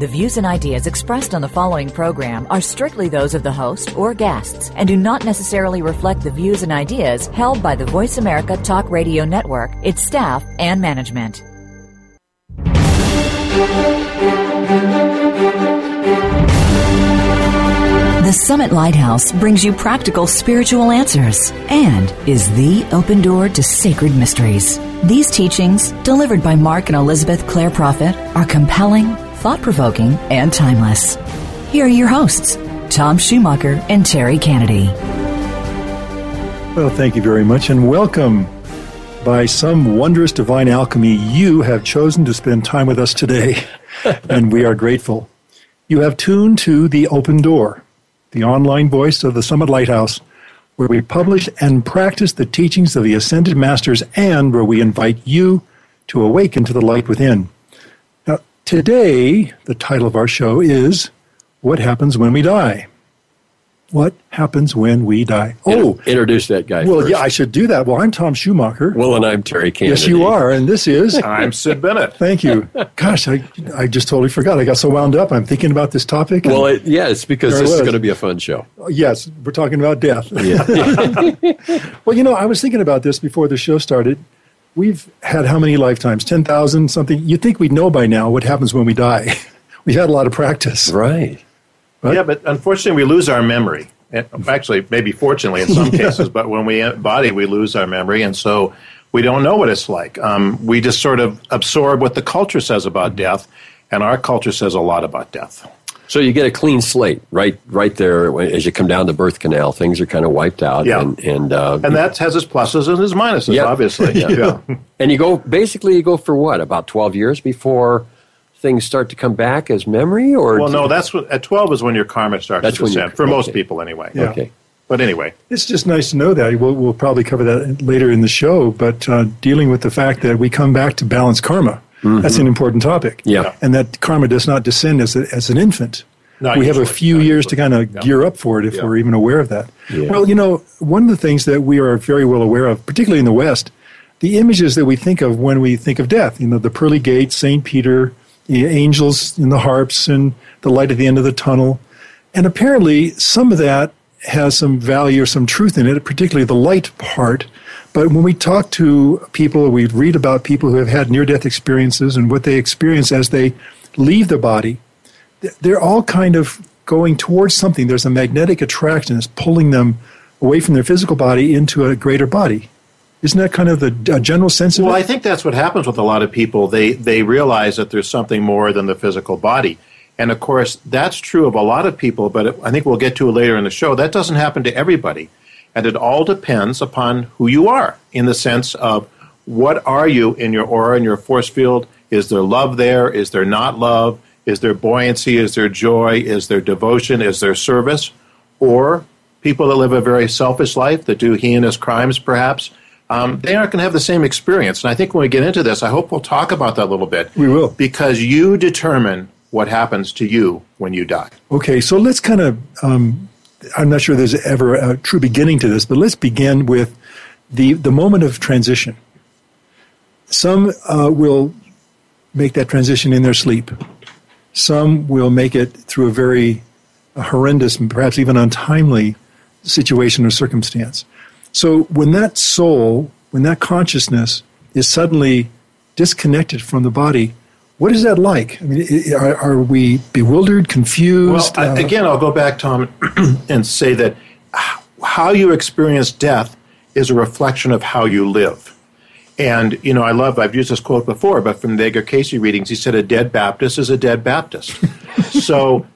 The views and ideas expressed on the following program are strictly those of the host or guests and do not necessarily reflect the views and ideas held by the Voice America Talk Radio Network, its staff, and management. The Summit Lighthouse brings you practical spiritual answers and is the open door to sacred mysteries. These teachings, delivered by Mark and Elizabeth Clare Prophet, are compelling, thought provoking, and timeless. Here are your hosts, Tom Schumacher and Terry Kennedy. Well, thank you very much, and welcome. By some wondrous divine alchemy, you have chosen to spend time with us today, and we are grateful. You have tuned to The Open Door, the online voice of the Summit Lighthouse, where we publish and practice the teachings of the Ascended Masters and where we invite you to awaken to the light within. Now, today, the title of our show is What Happens When We Die? What happens when we die? Oh, introduce that guy. Well, first. yeah, I should do that. Well, I'm Tom Schumacher. Well, and I'm Terry Kennedy. Yes, you are, and this is. I'm Sid Bennett. Thank you. Gosh, I, I just totally forgot. I got so wound up. I'm thinking about this topic. Well, it, yeah, it's because this it is was. going to be a fun show. yes, we're talking about death. Yeah. Well, you know, I was thinking about this before the show started. We've had how many lifetimes? 10,000 something? You'd think we'd know by now what happens when we die. We've had a lot of practice. right. Right. Yeah, but unfortunately, we lose our memory. Actually, maybe fortunately in some cases, but when we embody, we lose our memory, and so we don't know what it's like. Um, we just sort of absorb what the culture says about death, and our culture says a lot about death. So you get a clean slate right, right there as you come down the birth canal. Things are kind of wiped out, Yeah. and and uh, And that has its pluses and its minuses, Yeah. obviously. Yeah. and you go basically you go for what about twelve years before things start to come back as memory, or Well, no, that's what, at 12 is when your karma starts That's to when you- descend, for most people anyway. Yeah. okay. But anyway, It's just nice to know that. We'll, we'll probably cover that later in the show, but uh, dealing with the fact that we come back to balance karma, that's an important topic. Mm-hmm. Yeah. And that karma does not descend as, a, as an infant. Not we have a few Not years to kind of Yeah. gear up for it if Yeah. we're even aware of that. Yeah. Well, you know, one of the things that we are very well aware of, particularly in the West, the images that we think of when we think of death, you know, the pearly gates, St. Peter, the angels in the harps, and the light at the end of the tunnel. And apparently, some of that has some value or some truth in it, particularly the light part. But when we talk to people, we read about people who have had near death experiences and what they experience as they leave the body, they're all kind of going towards something. There's a magnetic attraction that's pulling them away from their physical body into a greater body. Isn't that kind of the general sense of Well, it? I think that's what happens with a lot of people. They they realize that there's something more than the physical body, and of course that's true of a lot of people. But I think we'll get to it later in the show. That doesn't happen to everybody, and it all depends upon who you are in the sense of what are you in your aura in your force field. Is there love there? Is there not love? Is there buoyancy? Is there joy? Is there devotion? Is there service? Or people that live a very selfish life that do heinous crimes, perhaps, um, they aren't going to have the same experience. And I think when we get into this, I hope we'll talk about that a little bit. We will. Because you determine what happens to you when you die. Okay, so let's kind of, um, I'm not sure there's ever a true beginning to this, but let's begin with the, the moment of transition. Some uh, will make that transition in their sleep. Some will make it through a very horrendous and perhaps even untimely situation or circumstance. So when that soul, when that consciousness is suddenly disconnected from the body, what is that like? I mean, are, are we bewildered, Well, confused? I, Uh, again, I'll go back, Tom, and say that how you experience death is a reflection of how you live. And, you know, I love, I've used this quote before, but from the Edgar Cayce readings, he said, a dead Baptist is a dead Baptist. so,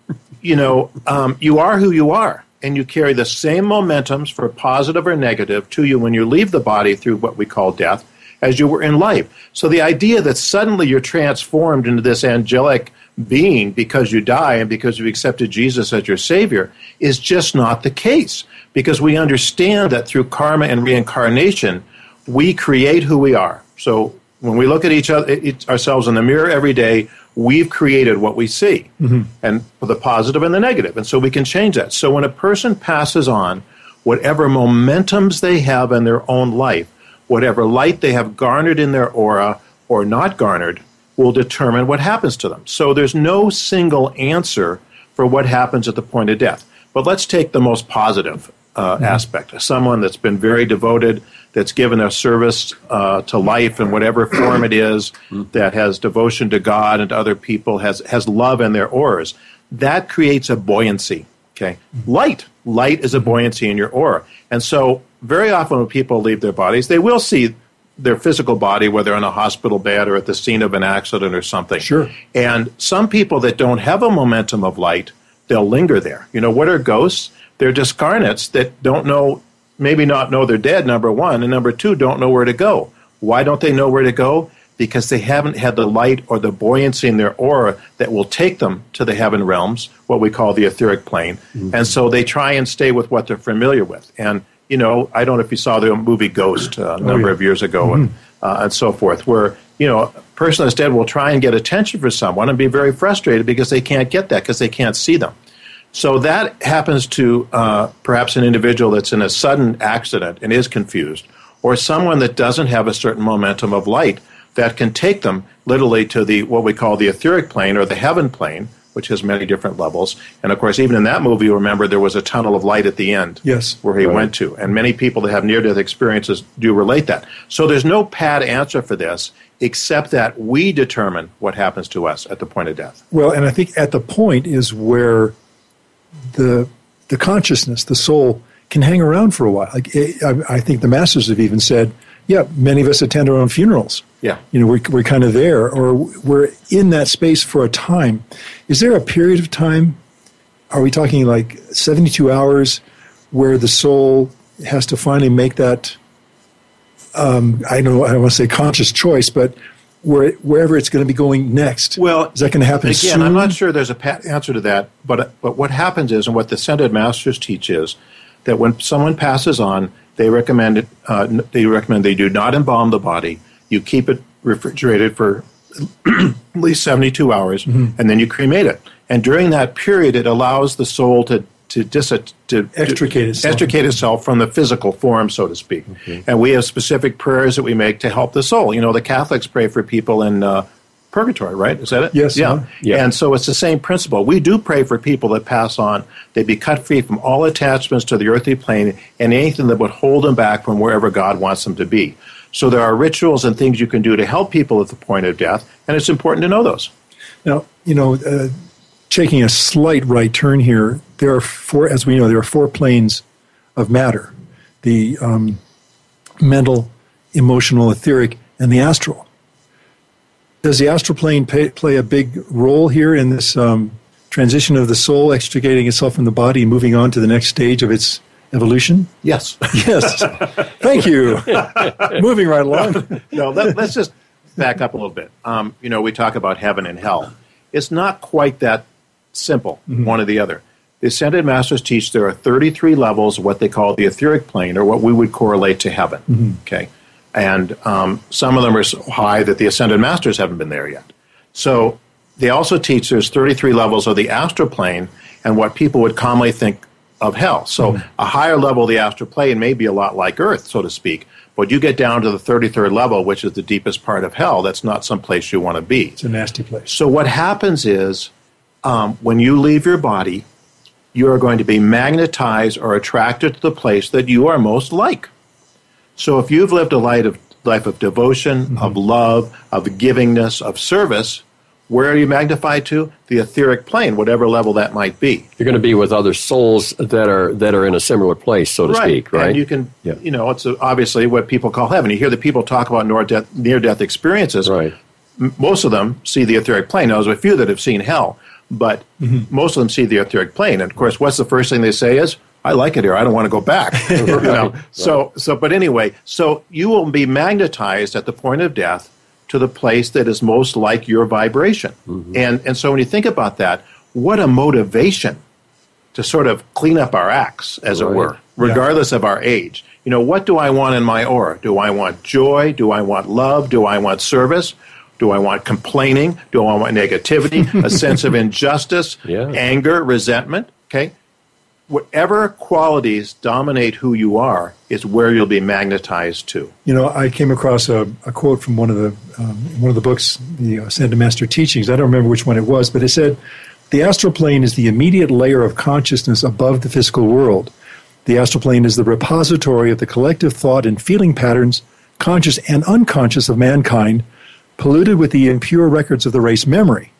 you know, um, you are who you are, and you carry the same momentums for positive or negative to you when you leave the body through what we call death as you were in life. So the idea that suddenly you're transformed into this angelic being because you die and because you've accepted Jesus as your Savior is just not the case. Because we understand that through karma and reincarnation, we create who we are. So when we look at each other, ourselves in the mirror every day, we've created what we see, mm-hmm. and for the positive and the negative, and so we can change that. So when a person passes on, whatever momentums they have in their own life, whatever light they have garnered in their aura or not garnered, will determine what happens to them. So there's no single answer for what happens at the point of death. But let's take the most positive uh, aspect. Someone that's been very devoted, that's given their service uh, to life in whatever form it is, that has devotion to God and to other people, has, has love in their auras. That creates a buoyancy. Okay, light. Light is a buoyancy in your aura, and so very often when people leave their bodies, they will see their physical body, whether in a hospital bed or at the scene of an accident or something. Sure. And some people that don't have a momentum of light, they'll linger there. You know, what are ghosts? They're discarnates that don't know, maybe not know they're dead, number one, and number two, don't know where to go. Why don't they know where to go? Because they haven't had the light or the buoyancy in their aura that will take them to the heaven realms, what we call the etheric plane. And so they try and stay with what they're familiar with. And, you know, I don't know if you saw the movie Ghost uh, a number yeah. of years ago and, uh, and so forth, where, you know, a person that's dead will try and get attention for someone and be very frustrated because they can't get that because they can't see them. So that happens to uh, perhaps an individual that's in a sudden accident and is confused, or someone that doesn't have a certain momentum of light that can take them literally to the what we call the etheric plane or the heaven plane, which has many different levels. And of course, even in that movie, you remember there was a tunnel of light at the end. Yes. Where he went to. And many people that have near death experiences do relate that. So there's no pad answer for this except that we determine what happens to us at the point of death. Well, and I think at the point is where the the consciousness, the soul, can hang around for a while. Like I, I think the masters have even said, yeah, many of us attend our own funerals. Yeah. You know, we're, we're kind of there, or we're in that space for a time. Is there a period of time? Are we talking like seventy-two hours, where the soul has to finally make that? Um, I don't. I don't want to say conscious choice, but where wherever it's going to be going next. Well, is that going to happen Again, soon? I'm not sure there's a pat answer to that, but but what happens is, and what the Ascended Masters teach is, that when someone passes on, they recommend it, uh, they recommend they do not embalm the body. You keep it refrigerated for at least 72 hours, Mm-hmm. and then you cremate it. And during that period, it allows the soul to to dis- to Extricate itself. extricate itself from the physical form, so to speak. And we have specific prayers that we make to help the soul. You know, the Catholics pray for people in uh, purgatory, right? Is that it? Yes, Yeah. uh-huh. Yeah. And so it's the same principle. We do pray for people that pass on. They be cut free from all attachments to the earthly plane and anything that would hold them back from wherever God wants them to be. So there are rituals and things you can do to help people at the point of death, and it's important to know those. Now, you know, uh, taking a slight right turn here, there are four, as we know, there are four planes of matter the um, mental, emotional, etheric, and the astral. Does the astral plane pay, play a big role here in this um, transition of the soul extricating itself from the body and moving on to the next stage of its evolution? Yes. Yes. Thank you. moving right along. no, let, us just back up a little bit. Um, you know, we talk about heaven and hell. It's not quite that simple, one or the other. The Ascended Masters teach there are 33 levels of what they call the etheric plane, or what we would correlate to heaven. Okay, and um, some of them are so high that the Ascended Masters haven't been there yet. So they also teach there's 33 levels of the astral plane, and what people would commonly think of hell. So a higher level of the astral plane may be a lot like Earth, so to speak. But you get down to the 33rd level, which is the deepest part of hell. That's not some place you want to be. It's a nasty place. So what happens is um, when you leave your body, you are going to be magnetized or attracted to the place that you are most like. So if you've lived a life of, life of devotion, of love, of givingness, of service, where are you magnified to? The etheric plane, whatever level that might be. You're going to be with other souls that are that are in a similar place, so to speak, right? And you can, Yeah. you know, it's obviously what people call heaven. You hear the people talk about near death, near death experiences. Right. Most of them see the etheric plane. Now, there's a few that have seen hell, but Mm-hmm. most of them see the etheric plane. And of course, what's the first thing they say is, "I like it here. I don't want to go back." You know? So, so, but anyway, so you will be magnetized at the point of death to the place that is most like your vibration. Mm-hmm. And and so when you think about that, what a motivation to sort of clean up our acts, as it were, regardless of our age. You know, what do I want in my aura? Do I want joy? Do I want love? Do I want service? Do I want complaining? Do I want negativity? a sense of injustice, Yeah. anger, resentment? Okay. Whatever qualities dominate who you are is where you'll be magnetized to. You know, I came across a, a quote from one of the um, one of the books, the Ascended Master Teachings. I don't remember which one it was, but it said, "The astral plane is the immediate layer of consciousness above the physical world. The astral plane is the repository of the collective thought and feeling patterns, conscious and unconscious of mankind, polluted with the impure records of the race memory.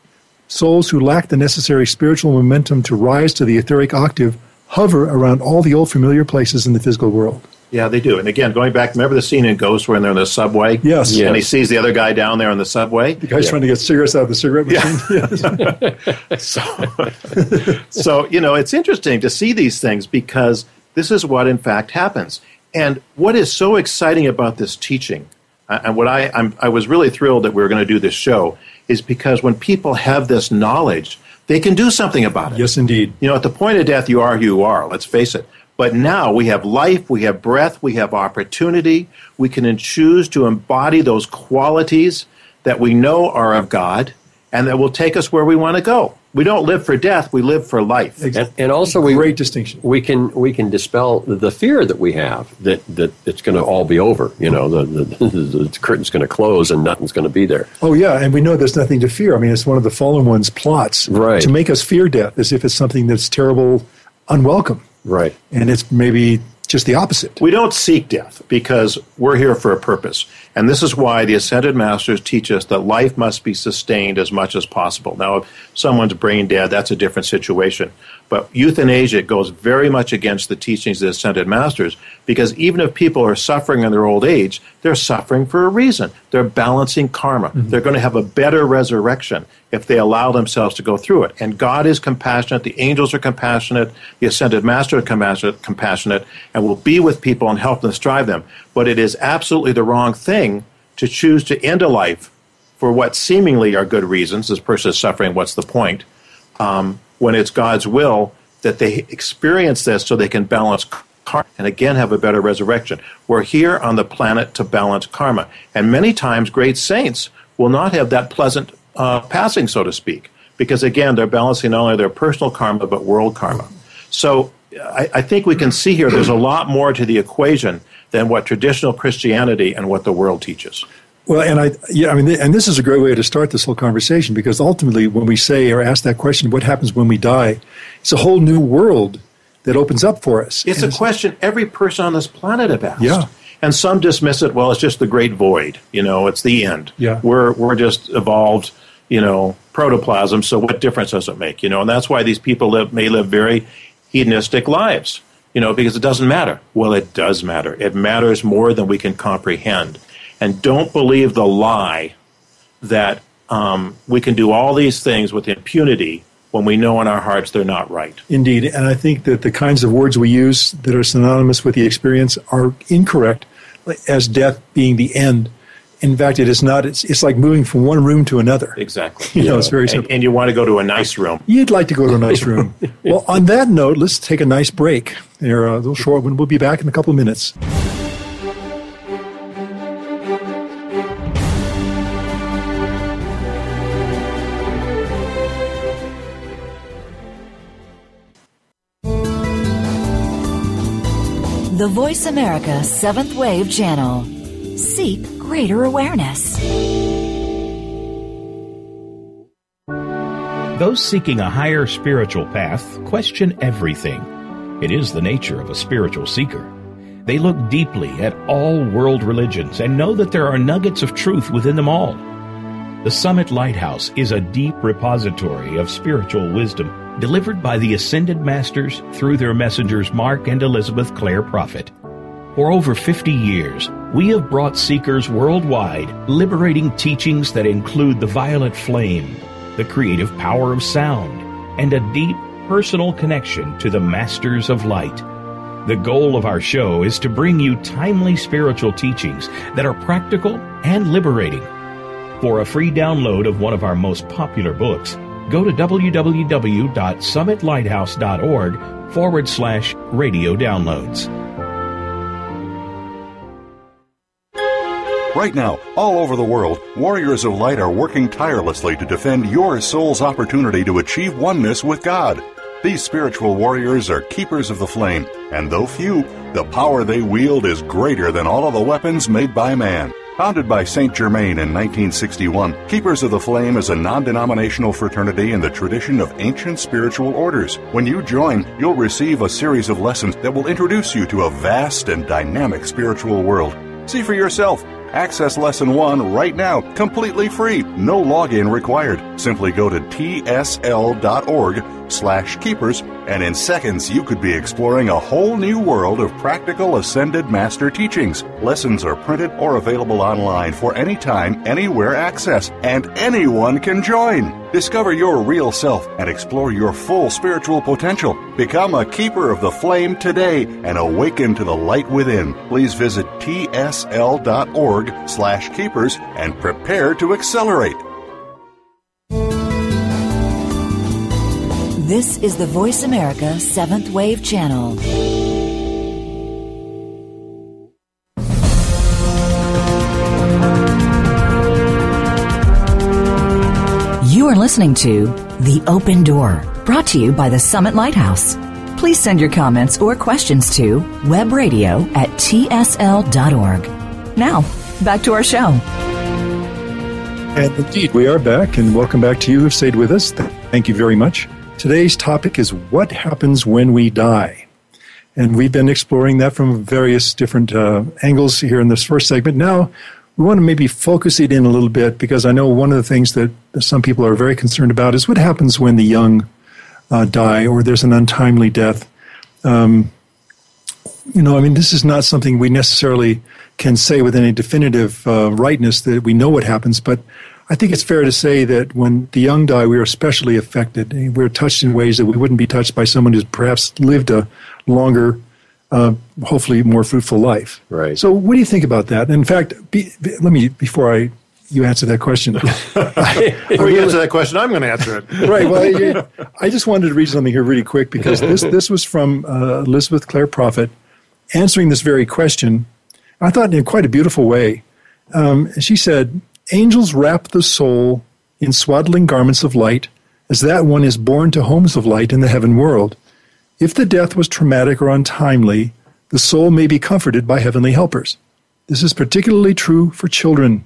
Souls who lack the necessary spiritual momentum to rise to the etheric octave hover around all the old familiar places in the physical world." Yeah, they do. And again, going back, remember the scene in Ghost when they're in the subway? Yes. Yeah. And he sees the other guy down there in the subway? The guy's trying to get cigarettes out of the cigarette machine. Yes. So, so, you know, it's interesting to see these things because this is what, in fact, happens. And what is so exciting about this teaching, uh, and what I, I'm, I was really thrilled that we were going to do this show, is because when people have this knowledge, they can do something about it. yes, indeed. You know, at the point of death, you are who you are, let's face it. But now we have life, we have breath, we have opportunity. We can choose to embody those qualities that we know are of God and that will take us where we want to go. We don't live for death, we live for life. And, and also, we Great distinction. we can we can dispel the fear that we have that that it's going to all be over. You know, the the, the curtain's going to close and nothing's going to be there. Oh, yeah, and we know there's nothing to fear. I mean, it's one of the fallen one's plots Right. to make us fear death as if it's something that's terrible, unwelcome. Right. And it's maybe just the opposite. We don't seek death because we're here for a purpose. And this is why the Ascended Masters teach us that life must be sustained as much as possible. Now, if someone's brain dead, that's a different situation. But euthanasia goes very much against the teachings of the Ascended Masters because even if people are suffering in their old age, they're suffering for a reason. They're balancing karma. They're going to have a better resurrection if they allow themselves to go through it. And God is compassionate. The angels are compassionate. The Ascended Master is compassionate, compassionate and will be with people and help them strive them. But it is absolutely the wrong thing to choose to end a life for what seemingly are good reasons. This person is suffering. What's the point? Um, when it's God's will that they experience this so they can balance karma and again have a better resurrection. We're here on the planet to balance karma. And many times, great saints will not have that pleasant uh, passing, so to speak, because again, they're balancing not only their personal karma but world karma. So I, I think we can see here there's a lot more to the equation than what traditional Christianity and what the world teaches. Well, and I, yeah, I mean, and this is a great way to start this whole conversation because ultimately, when we say or ask that question, what happens when we die? It's a whole new world that opens up for us. It's And a question every person on this planet have asked. Yeah. And some dismiss it, well, it's just the great void. You know, it's the end. Yeah. We're, we're just evolved, you know, protoplasm, so what difference does it make? You know, and that's why these people live, may live very hedonistic lives, you know, because it doesn't matter. Well, it does matter. It matters more than we can comprehend. And don't believe the lie that um, we can do all these things with impunity when we know in our hearts they're not right. Indeed. And I think that the kinds of words we use that are synonymous with the experience are incorrect, as death being the end. In fact, it is not. It's, it's like moving from one room to another. Exactly. You know, it's very And, simple. and you want to go to a nice room. You'd like to go to a nice room. well, on that note, let's take a nice break. They're a little short one. We'll be back in a couple of minutes. The Voice America Seventh Wave Channel. Seek greater awareness. Those seeking a higher spiritual path question everything. It is the nature of a spiritual seeker. They look deeply at all world religions and know that there are nuggets of truth within them all. The Summit Lighthouse is a deep repository of spiritual wisdom delivered by the Ascended Masters through their messengers Mark and Elizabeth Clare Prophet. For over 50 years, we have brought seekers worldwide liberating teachings that include the violet flame, the creative power of sound, and a deep personal connection to the Masters of Light. The goal of our show is to bring you timely spiritual teachings that are practical and liberating. For a free download of one of our most popular books, go to www.summitlighthouse.org forward slash radio downloads. Right now, all over the world, warriors of light are working tirelessly to defend your soul's opportunity to achieve oneness with God. These spiritual warriors are keepers of the flame, and though few, the power they wield is greater than all of the weapons made by man. Founded by St. Germain in 1961, Keepers of the Flame is a non denominational fraternity in the tradition of ancient spiritual orders. When you join, you'll receive a series of lessons that will introduce you to a vast and dynamic spiritual world. See for yourself. Access Lesson 1 right now, completely free, no login required. Simply go to tsl.org slash keepers, and in seconds you could be exploring a whole new world of practical Ascended Master teachings. Lessons are printed or available online for any time, anywhere access, and anyone can join. Discover your real self and explore your full spiritual potential. Become a keeper of the flame today and awaken to the light within. Please visit tsl.org slash keepers and prepare to accelerate. This is the Voice America Seventh Wave Channel. Listening to The Open Door, brought to you by the Summit Lighthouse. Please send your comments or questions to webradio at tsl.org. Now, back to our show. And indeed, we are back, and welcome back to you who've stayed with us. Thank you very much. Today's topic is what happens when we die. And we've been exploring that from various different uh, angles here in this first segment. Now, we want to maybe focus it in a little bit because I know one of the things that some people are very concerned about is what happens when the young uh, die or there's an untimely death. Um, you know, I mean, this is not something we necessarily can say with any definitive uh, rightness that we know what happens, but I think it's fair to say that when the young die, we are especially affected. We're touched in ways that we wouldn't be touched by someone who's perhaps lived a longer, uh, hopefully more fruitful life. Right. So, what do you think about that? In fact, be, be, let me before I you answer that question. Before you answer that question, I'm going to answer it. right. Well, I, I just wanted to read something here really quick because this this was from uh, Elizabeth Clare Prophet answering this very question. I thought in quite a beautiful way. Um, she said, Angels wrap the soul in swaddling garments of light, as that one is born to homes of light in the heaven world. If the death was traumatic or untimely, the soul may be comforted by heavenly helpers. This is particularly true for children.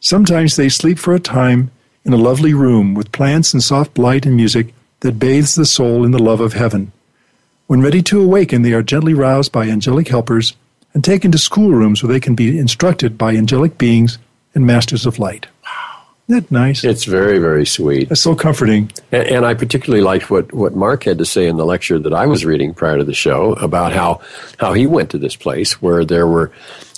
Sometimes they sleep for a time in a lovely room with plants and soft light and music that bathes the soul in the love of heaven. When ready to awaken, they are gently roused by angelic helpers and taken to schoolrooms where they can be instructed by angelic beings and Masters of Light. Isn't that nice? It's very, very sweet. That's so comforting. And, and, I particularly liked what, what Mark had to say in the lecture that I was reading prior to the show about how, how he went to this place where there were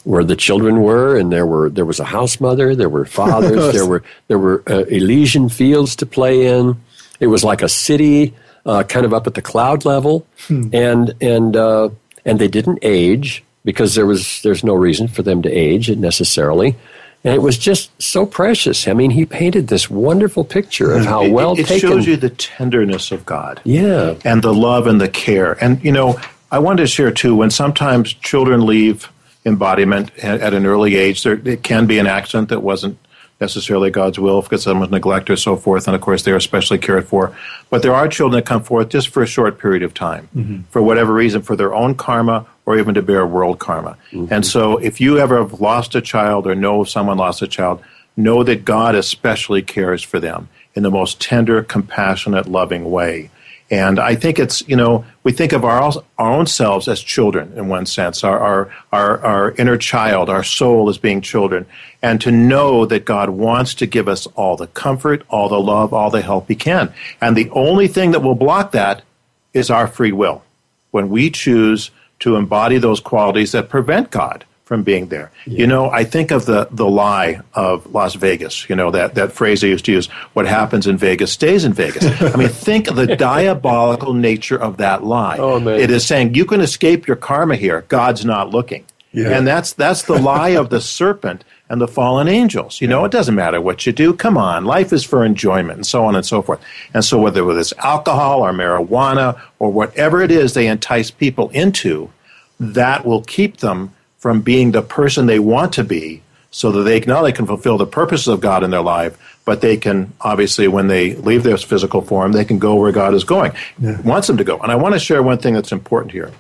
where the children were, and there were there was a house mother, there were fathers, there were there were uh, Elysian fields to play in. It was like a city, uh, kind of up at the cloud level, hmm. and and uh, and they didn't age because there was there's no reason for them to age necessarily. And it was just so precious. I mean, he painted this wonderful picture of mm-hmm. how well it, it taken. shows you the tenderness of God. Yeah. And the love and the care. And, you know, I wanted to share too when sometimes children leave embodiment at, at an early age, there, it can be an accident that wasn't necessarily God's will because someone's neglected or so forth, and of course they're especially cared for. But there are children that come forth just for a short period of time, mm-hmm. for whatever reason, for their own karma or even to bear world karma. Mm-hmm. And so if you ever have lost a child or know someone lost a child, know that God especially cares for them in the most tender, compassionate, loving way. And I think it's, you know, we think of our, our own selves as children in one sense, our, our, our, our inner child, our soul as being children. And to know that God wants to give us all the comfort, all the love, all the help He can. And the only thing that will block that is our free will. When we choose to embody those qualities that prevent God from being there. Yeah. You know, I think of the, the lie of Las Vegas, you know, that, that phrase I used to use, what happens in Vegas stays in Vegas. I mean, think of the diabolical nature of that lie. Oh, man. It is saying you can escape your karma here, God's not looking. Yeah. And that's that's the lie of the serpent and the fallen angels. You know, it doesn't matter what you do. Come on, life is for enjoyment and so on and so forth. And so whether it's alcohol or marijuana or whatever it is they entice people into, that will keep them from being the person they want to be so that they not only can fulfill the purposes of God in their life, but they can obviously, when they leave their physical form, they can go where God is going, yeah. wants them to go. And I want to share one thing that's important here.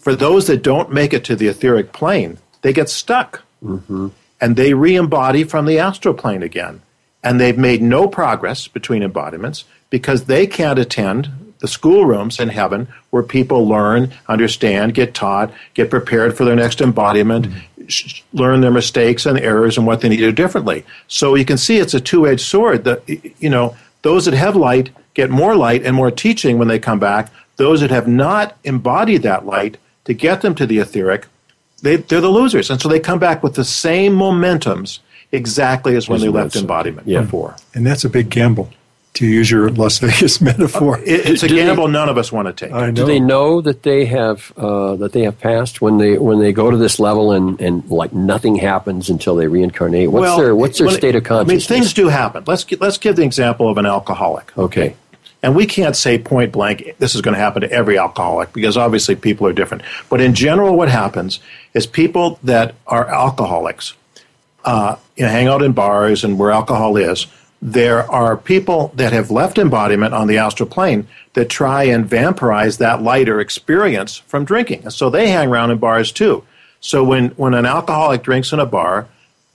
For those that don't make it to the etheric plane, they get stuck. Mm-hmm. And they re embody from the astral plane again. And they've made no progress between embodiments because they can't attend the schoolrooms in heaven where people learn, understand, get taught, get prepared for their next embodiment, mm-hmm. sh- learn their mistakes and errors and what they need to do differently. So you can see it's a two-edged sword. That you know, those that have light get more light and more teaching when they come back. Those that have not embodied that light to get them to the etheric, they, they're the losers. And so they come back with the same momentums exactly as when they left embodiment yeah. before. And that's a big gamble to use your Las Vegas metaphor. It, it's a do gamble they, none of us want to take. I know. Do they know that they have uh, that they have passed when they when they go to this level and, and like nothing happens until they reincarnate? What's well, their what's their state of consciousness? I mean, things do happen. Let's let's give the example of an alcoholic. Okay. And we can't say point blank this is going to happen to every alcoholic because obviously people are different. But in general, what happens is people that are alcoholics, uh, you know, hang out in bars and where alcohol is there are people that have left embodiment on the astral plane that try and vampirize that lighter experience from drinking. And so they hang around in bars too. So when, when an alcoholic drinks in a bar,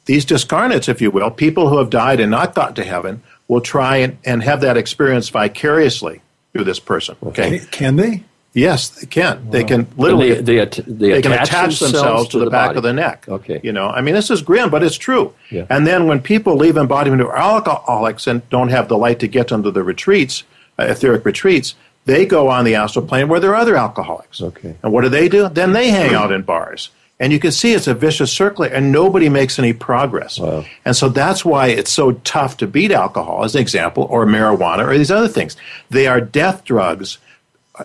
these discarnates, if you will, people who have died and not gotten to heaven, will try and, and have that experience vicariously through this person. Okay. Can they? Yes, they can. They can literally. They, they, they, they, can attach themselves, themselves to, the, the back of the neck. Okay. You know, I mean, this is grim, but it's true. Yeah. And then when people leave embodiment of alcoholics and don't have the light to get them to the retreats, uh, etheric retreats, they go on the astral plane where there are other alcoholics. Okay. And what do they do? Then they hang out in bars. And you can see it's a vicious circle, and nobody makes any progress. Wow. And so that's why it's so tough to beat alcohol, as an example, or marijuana, or these other things. They are death drugs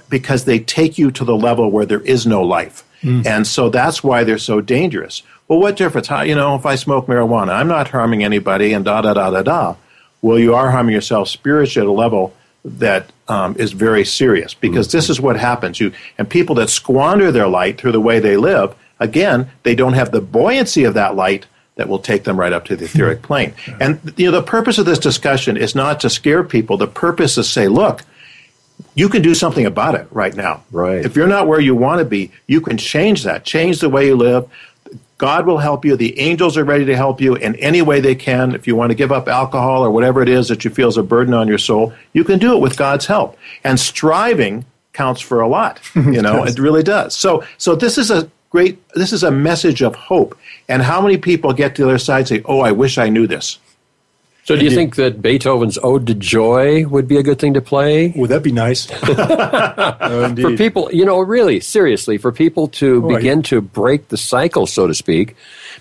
because they take you to the level where there is no life. Mm. And so that's why they're so dangerous. Well, what difference? How, you know, if I smoke marijuana, I'm not harming anybody and da da da da da. Well, you are harming yourself spiritually at a level that um, is very serious because mm-hmm. this is what happens. You and people that squander their light through the way they live, again, they don't have the buoyancy of that light that will take them right up to the etheric hmm. plane. And you know, the purpose of this discussion is not to scare people. The purpose is to say, look, you can do something about it right now. Right. If you're not where you want to be, you can change that. Change the way you live. God will help you. The angels are ready to help you in any way they can. If you want to give up alcohol or whatever it is that you feel is a burden on your soul, you can do it with God's help. And striving counts for a lot. You know, it really does. So, so this is a great. This is a message of hope. And how many people get to the other side and say, "Oh, I wish I knew this." So, do you think that Beethoven's Ode to Joy would be a good thing to play? Would that be nice? oh, for people, you know, really, seriously, for people to oh, begin to break the cycle, so to speak,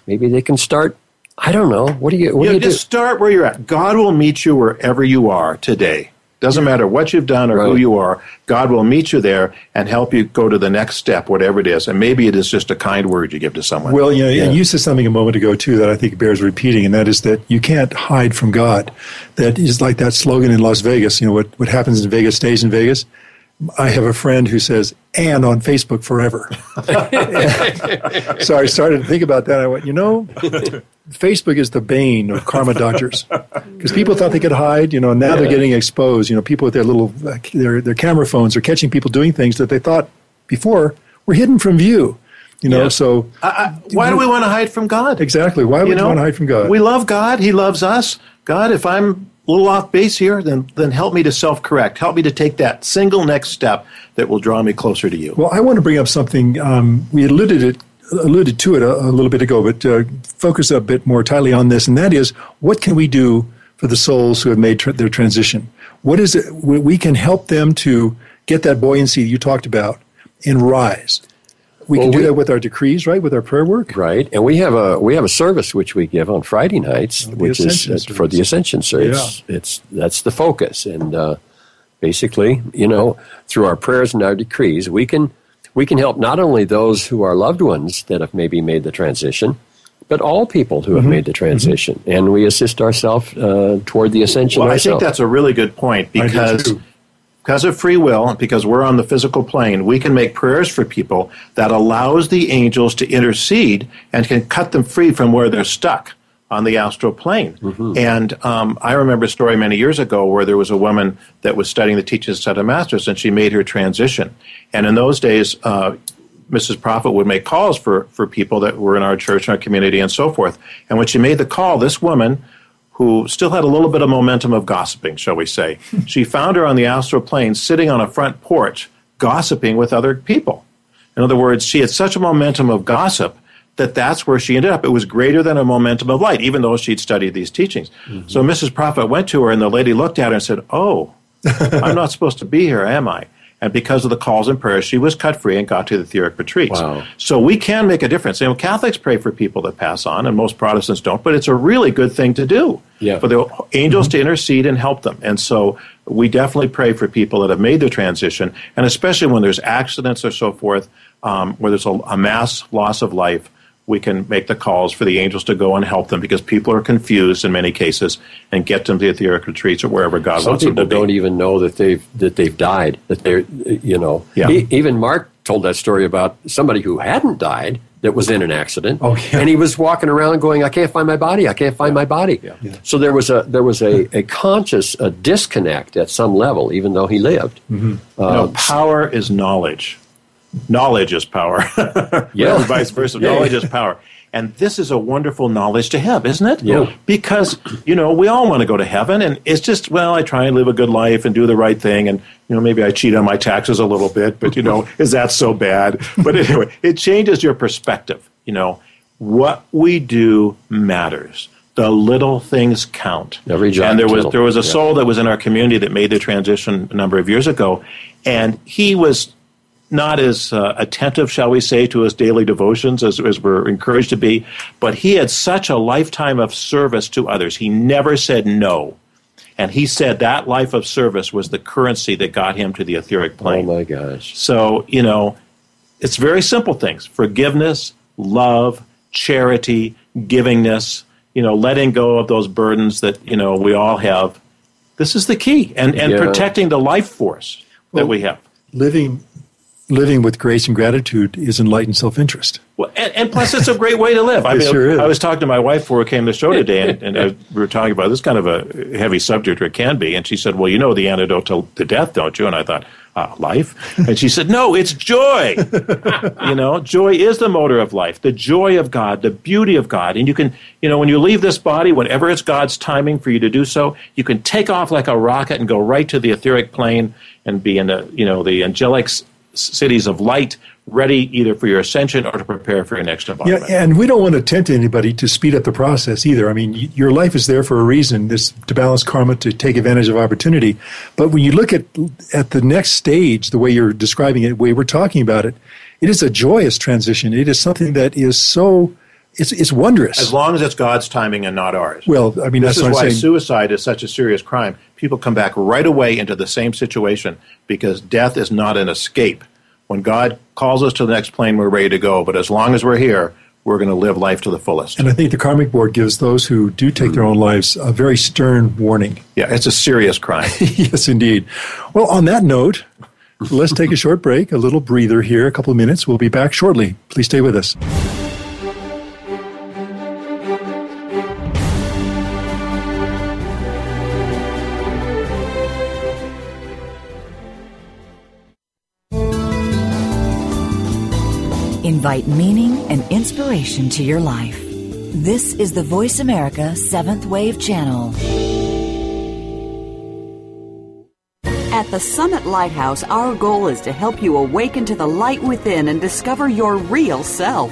maybe they can start. I don't know. What do you? What you do you just do? start where you're at. God will meet you wherever you are today. Doesn't matter what you've done or right. who you are, God will meet you there and help you go to the next step, whatever it is. And maybe it is just a kind word you give to someone. Well, you know, yeah. and you said something a moment ago, too, that I think bears repeating, and that is that you can't hide from God. That is like that slogan in Las Vegas, you know, what, what happens in Vegas stays in Vegas. I have a friend who says, and on Facebook forever. so I started to think about that. I went, you know, Facebook is the bane of karma dodgers because people thought they could hide, you know, and now yeah. they're getting exposed. You know, people with their little their their camera phones are catching people doing things that they thought before were hidden from view. You know, yeah. so I, I, why do we want to hide from God? Exactly. Why would you, know, want to hide from God? We love God. He loves us. God, if I'm little off base here, then then help me to self correct. Help me to take that single next step that will draw me closer to you. Well, I want to bring up something. Um, we alluded it alluded to it a, a little bit ago, but uh, focus a bit more tightly on this, and that is what can we do for the souls who have made tra- their transition? What is it we can help them to get that buoyancy you talked about and rise? We well, can do we, that with our decrees, right? With our prayer work, right? And we have a we have a service which we give on Friday nights, oh, which is uh, for the Ascension service. Yeah. It's that's the focus, and uh, basically, you know, through our prayers and our decrees, we can we can help not only those who are loved ones that have maybe made the transition, but all people who have mm-hmm. made the transition. Mm-hmm. And we assist ourselves uh, toward the ascension well, ourselves. I think that's a really good point because because of free will, because we're on the physical plane, we can make prayers for people that allows the angels to intercede and can cut them free from where they're stuck on the astral plane. Mm-hmm. And um, I remember a story many years ago where there was a woman that was studying the teachings of Ascended Masters, and she made her transition. And in those days, uh, Mrs. Prophet would make calls for, for people that were in our church, and our community, and so forth. And when she made the call, this woman, who still had a little bit of momentum of gossiping, shall we say, she found her on the astral plane sitting on a front porch gossiping with other people. In other words, she had such a momentum of gossip that that's where she ended up. It was greater than a momentum of light, even though she'd studied these teachings. Mm-hmm. So Mrs. Prophet went to her, and the lady looked at her and said, Oh, I'm not supposed to be here, am I? And because of the calls and prayers, she was cut free and got to the etheric retreats. Wow. So we can make a difference. And Catholics pray for people that pass on, and most Protestants don't, but it's a really good thing to do yeah. for the angels mm-hmm. to intercede and help them. And so we definitely pray for people that have made the transition, and especially when there's accidents or so forth, um, where there's a, a mass loss of life we can make the calls for the angels to go and help them because people are confused in many cases and get them to the etheric retreats or wherever God Some wants them to be. don't even know that they've that they've died. That they're you know. Yeah. He, even Mark told that story about somebody who hadn't died that was in an accident. Oh, yeah. And he was walking around going, I can't find my body. I can't find yeah. my body. Yeah. Yeah. So there was a there was a, a conscious a disconnect at some level, even though he lived. Mm-hmm. Uh, you know, power is knowledge knowledge is power. yeah. vice versa. Yeah. Knowledge is power. And this is a wonderful knowledge to have, isn't it? Yeah. Because, you know, we all want to go to heaven and it's just, well, I try and live a good life and do the right thing and, you know, maybe I cheat on my taxes a little bit, but, you know, is that so bad? But anyway, it changes your perspective. You know, what we do matters. The little things count. Every job and there was there was a yeah. soul that was in our community that made the transition a number of years ago, and he was not as uh, attentive, shall we say, to his daily devotions as, as we're encouraged to be, but he had such a lifetime of service to others. He never said no. And he said that life of service was the currency that got him to the etheric plane. Oh my gosh. So, you know, it's very simple things forgiveness, love, charity, givingness, you know, letting go of those burdens that, you know, we all have. This is the key. And, and Yeah. protecting the life force that Well, we have. Living, living with grace and gratitude is enlightened self-interest. Well, and, and plus, it's a great way to live. I mean, sure is. I was talking to my wife before we came to the show today, and, and uh, we were talking about this kind of a heavy subject, or it can be. And she said, "Well, you know the antidote to, to death, don't you?" And I thought, uh, "Life." And she said, "No, it's joy. you know, joy is the motor of life. The joy of God, the beauty of God. And you can, you know, when you leave this body, whenever it's God's timing for you to do so, you can take off like a rocket and go right to the etheric plane and be in the, you know, the angelic." S- Cities of light, ready either for your ascension or to prepare for your next environment. Yeah, embodiment. and we don't want to tempt anybody to speed up the process either. I mean, y- your life is there for a reason. This to balance karma, to take advantage of opportunity. But when you look at at the next stage, the way you're describing it, the way we're talking about it, it is a joyous transition. It is something that is so it's it's wondrous. As long as it's God's timing and not ours. well, I mean, this that's is what I'm why saying. suicide is such a serious crime. People come back right away into the same situation because death is not an escape. When God calls us to the next plane, we're ready to go. But as long as we're here, we're going to live life to the fullest. and I think the karmic board gives those who do take their own lives a very stern warning. Yeah, it's a serious crime. yes, indeed. Well, on that note, let's take a short break, a little breather here, a couple of minutes. We'll be back shortly. Please stay with us. Invite meaning and inspiration to your life. This is the Voice America Seventh Wave Channel. At the Summit Lighthouse, our goal is to help you awaken to the light within and discover your real self.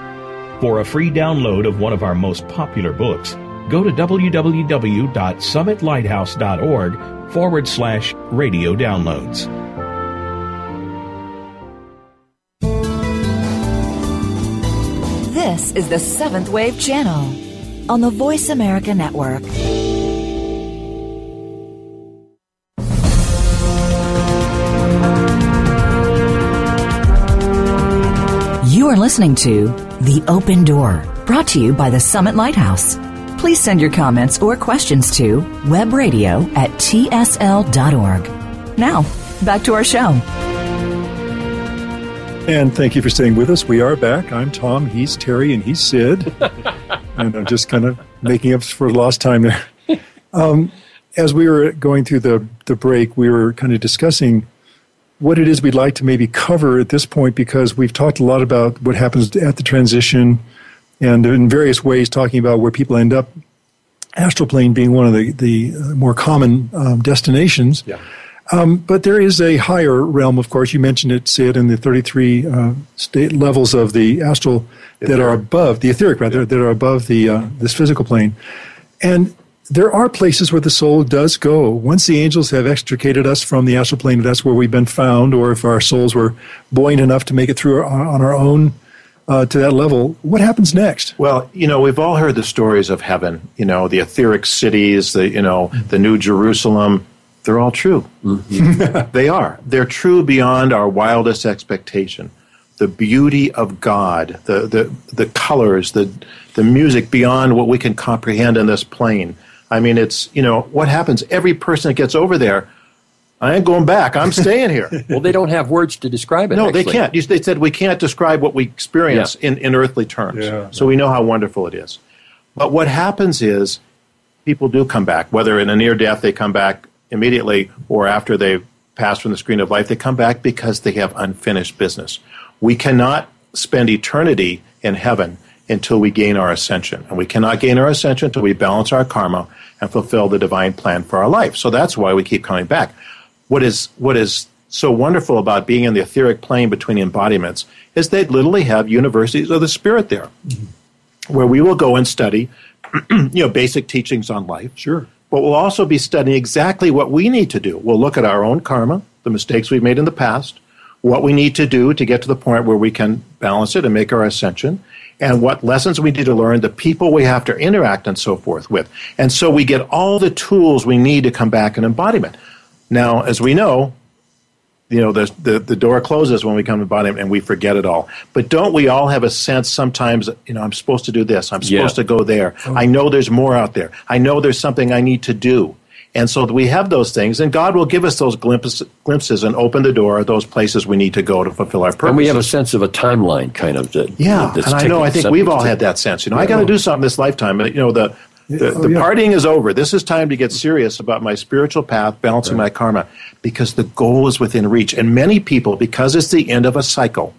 for a free download of one of our most popular books, go to www.summitlighthouse.org forward slash radio downloads. This is the Seventh Wave Channel on the Voice America Network. Are listening to The Open Door, brought to you by the Summit Lighthouse. Please send your comments or questions to webradio at tsl.org. Now, back to our show. And thank you for staying with us. We are back. I'm Tom, he's Terry, and he's Sid. and I'm just kind of making up for lost time there. Um, as we were going through the, the break, we were kind of discussing what it is we'd like to maybe cover at this point because we've talked a lot about what happens at the transition and in various ways talking about where people end up astral plane being one of the, the more common um, destinations. Yeah. um, but there is a higher realm of course. You mentioned it sid in the 33 uh, state levels of the astral that are above the etheric rather that are above the uh, this physical plane. And there are places where the soul does go. Once the angels have extricated us from the astral plane, that's where we've been found, or if our souls were buoyant enough to make it through our, on our own uh, to that level, what happens next? Well, you know, we've all heard the stories of heaven, you know, the etheric cities, the, you know, the New Jerusalem. They're all true. they are. They're true beyond our wildest expectation. The beauty of God, the, the, the colors, the, the music beyond what we can comprehend in this plane. I mean, it's, you know, what happens? Every person that gets over there, I ain't going back. I'm staying here. Well, they don't have words to describe it. No, they can't. You- They said we can't describe what we experience in, in earthly terms. Yeah. So we know how wonderful it is. But what happens is people do come back, whether in a near death they come back immediately or after they've passed from the screen of life, they come back because they have unfinished business. We cannot spend eternity in heaven until we gain our ascension. And we cannot gain our ascension until we balance our karma and fulfill the divine plan for our life. So that's why we keep coming back. What is what is so wonderful about being in the etheric plane between embodiments is they literally have universities of the spirit there, mm-hmm. where we will go and study, you know, basic teachings on life. Sure. But we'll also be studying exactly what we need to do. We'll look at our own karma, the mistakes we've made in the past, what we need to do to get to the point where we can balance it and make our ascension, and what lessons we need to learn, the people we have to interact and so forth with. And so we get all the tools we need to come back in embodiment. Now, as we know, you know, the, the, the door closes when we come to embodiment and we forget it all. But don't we all have a sense sometimes, you know, I'm supposed to do this, I'm supposed Yeah. to go there, I know there's more out there, I know there's something I need to do. And so we have those things, and God will give us those glimpses, glimpses and open the door of those places we need to go to fulfill our purpose. And we have a sense of a timeline, kind of. That, Yeah, that's and I know. I think we've all had that sense. You know, I got to do something this lifetime. You know, the the, oh, the yeah. partying is over. This is time to get serious about my spiritual path, balancing my karma, because the goal is within reach. And many people, because it's the end of a cycle,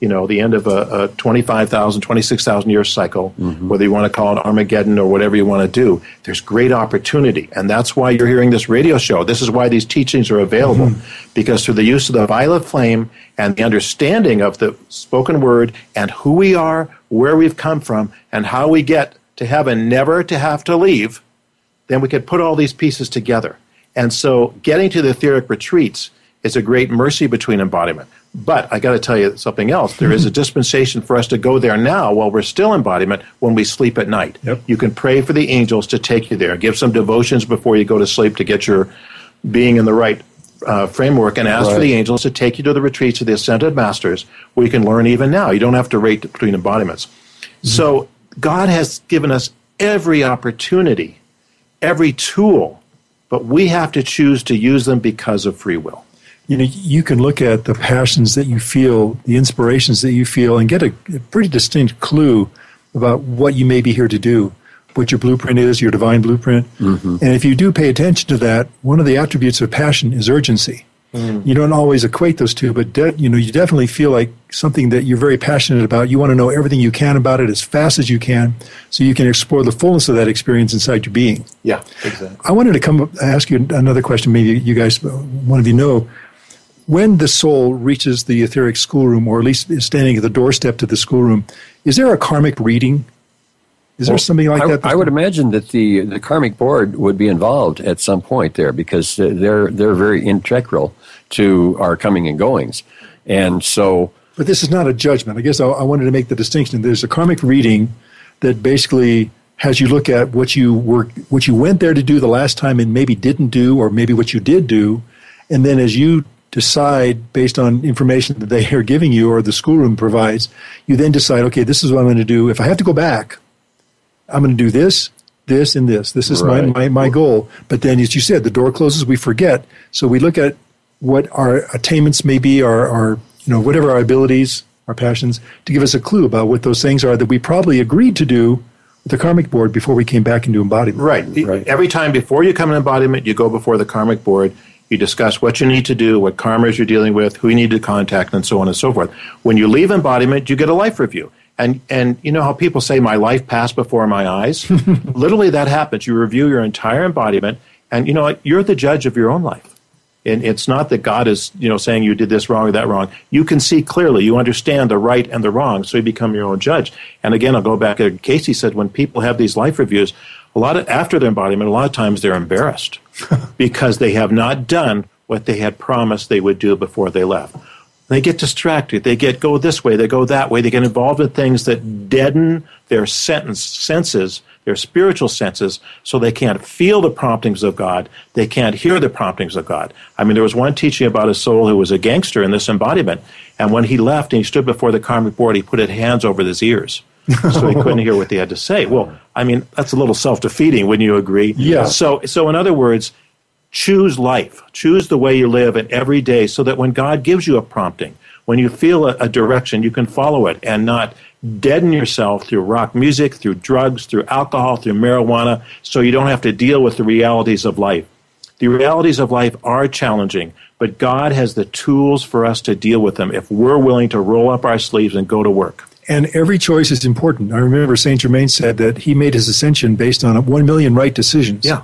you know, the end of a, a 25,000, 26,000 year cycle, mm-hmm. whether you want to call it Armageddon or whatever you want to do, there's great opportunity. And that's why you're hearing this radio show. This is why these teachings are available. Mm-hmm. Because through the use of the violet flame and the understanding of the spoken word and who we are, where we've come from, and how we get to heaven, never to have to leave, then we could put all these pieces together. And so getting to the etheric retreats is a great mercy between embodiment. But I got to tell you something else. There is a dispensation for us to go there now while we're still embodiment when we sleep at night. Yep. You can pray for the angels to take you there. Give some devotions before you go to sleep to get your being in the right uh, framework and ask for the angels to take you to the retreats of the ascended masters where you can learn even now. You don't have to rate between embodiments. So God has given us every opportunity, every tool, but we have to choose to use them because of free will. You know you can look at the passions that you feel the inspirations that you feel and get a, a pretty distinct clue about what you may be here to do what your blueprint is your divine blueprint. Mm-hmm. And if you do pay attention to that one of the attributes of passion is urgency. Mm. You don't always equate those two but de- you know you definitely feel like something that you're very passionate about. You want to know everything you can about it as fast as you can so you can explore the fullness of that experience inside your being. Yeah, exactly. I wanted to come up, ask you another question. Maybe you guys, one of you know, when the soul reaches the etheric schoolroom, or at least is standing at the doorstep to the schoolroom, is there a karmic reading? Is there something like I, that? I would imagine that the, the karmic board would be involved at some point there because they're they're very integral to our coming and goings, and so But this is not a judgment. I guess I, I wanted to make the distinction. There's a karmic reading that basically has you look at what you were, what you went there to do the last time, and maybe didn't do, or maybe what you did do, and then as you decide based on information that they are giving you or the schoolroom provides, you then decide, okay, this is what I'm going to do. If I have to go back, I'm going to do this, this, and this. This is Right. my, my, my goal. But then, as you said, the door closes, we forget. So we look at what our attainments may be, our, our you know, whatever our abilities, our passions, to give us a clue about what those things are that we probably agreed to do with the karmic board before we came back into embodiment. Right. Right. Every time before you come in embodiment, you go before the karmic board. You discuss what you need to do, what karmas you're dealing with, who you need to contact, and so on and so forth. When you leave embodiment, you get a life review. And, and you know how people say, my life passed before my eyes? Literally, that happens. You review your entire embodiment, and you know what? You're the judge of your own life. And it's not that God is, you know, saying you did this wrong or that wrong. You can see clearly. You understand the right and the wrong, so you become your own judge. And again, I'll go back. to Cayce said when people have these life reviews, a lot of after their embodiment, a lot of times they're embarrassed because they have not done what they had promised they would do before they left. They get distracted. They get go this way. They go that way. They get involved in things that deaden their sentence, senses, their spiritual senses, so they can't feel the promptings of God. They can't hear the promptings of God. I mean, there was one teaching about a soul who was a gangster in this embodiment, and when he left and he stood before the karmic board, he put his hands over his ears. so he couldn't hear what they had to say. Well, I mean, that's a little self-defeating, wouldn't you agree? Yeah. So, so in other words, choose life choose the way you live and every day so that when god gives you a prompting when you feel a, a direction you can follow it and not deaden yourself through rock music through drugs through alcohol through marijuana so you don't have to deal with the realities of life the realities of life are challenging but god has the tools for us to deal with them if we're willing to roll up our sleeves and go to work And every choice is important. I remember Saint Germain said that he made his ascension based on one million right decisions. Yeah.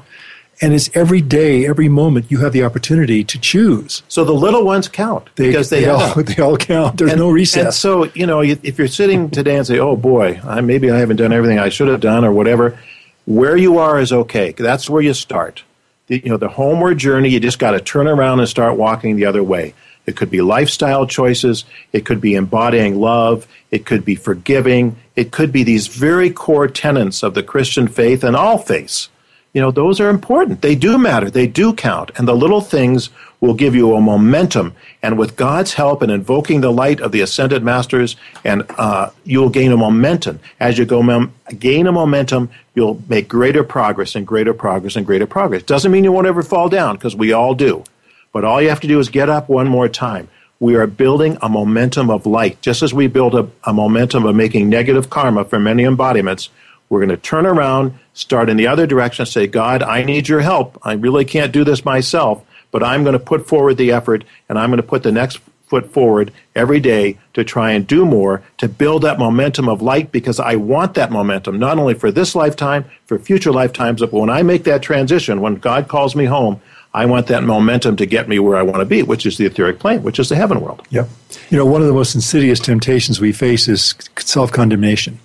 And it's every day, every moment you have the opportunity to choose. so the little ones count They, because they, they all they all count. There's and, no recess. And so, you know, if you're sitting today and say, "Oh boy, I, maybe I haven't done everything I should have done," or whatever, where you are is okay. That's where you start. The, you know, the homeward journey, you just got to turn around and start walking the other way. It could be lifestyle choices. It could be embodying love. It could be forgiving. It could be these very core tenets of the Christian faith and all faiths. You know, those are important. They do matter. They do count. And the little things will give you a momentum. And with God's help and invoking the light of the ascended masters, and uh, you'll gain a momentum. As you go mem- gain a momentum, you'll make greater progress and greater progress and greater progress. Doesn't mean you won't ever fall down, because we all do. But all you have to do is get up one more time. We are building a momentum of light. Just as we build a, a momentum of making negative karma for many embodiments, we're going to turn around, start in the other direction, say, God, I need your help. I really can't do this myself, but I'm going to put forward the effort and I'm going to put the next foot forward every day to try and do more to build that momentum of light because I want that momentum not only for this lifetime, for future lifetimes, but when I make that transition, when God calls me home, I want that momentum to get me where I want to be, which is the etheric plane, which is the heaven world. Yep. You know, one of the most insidious temptations we face is self condemnation,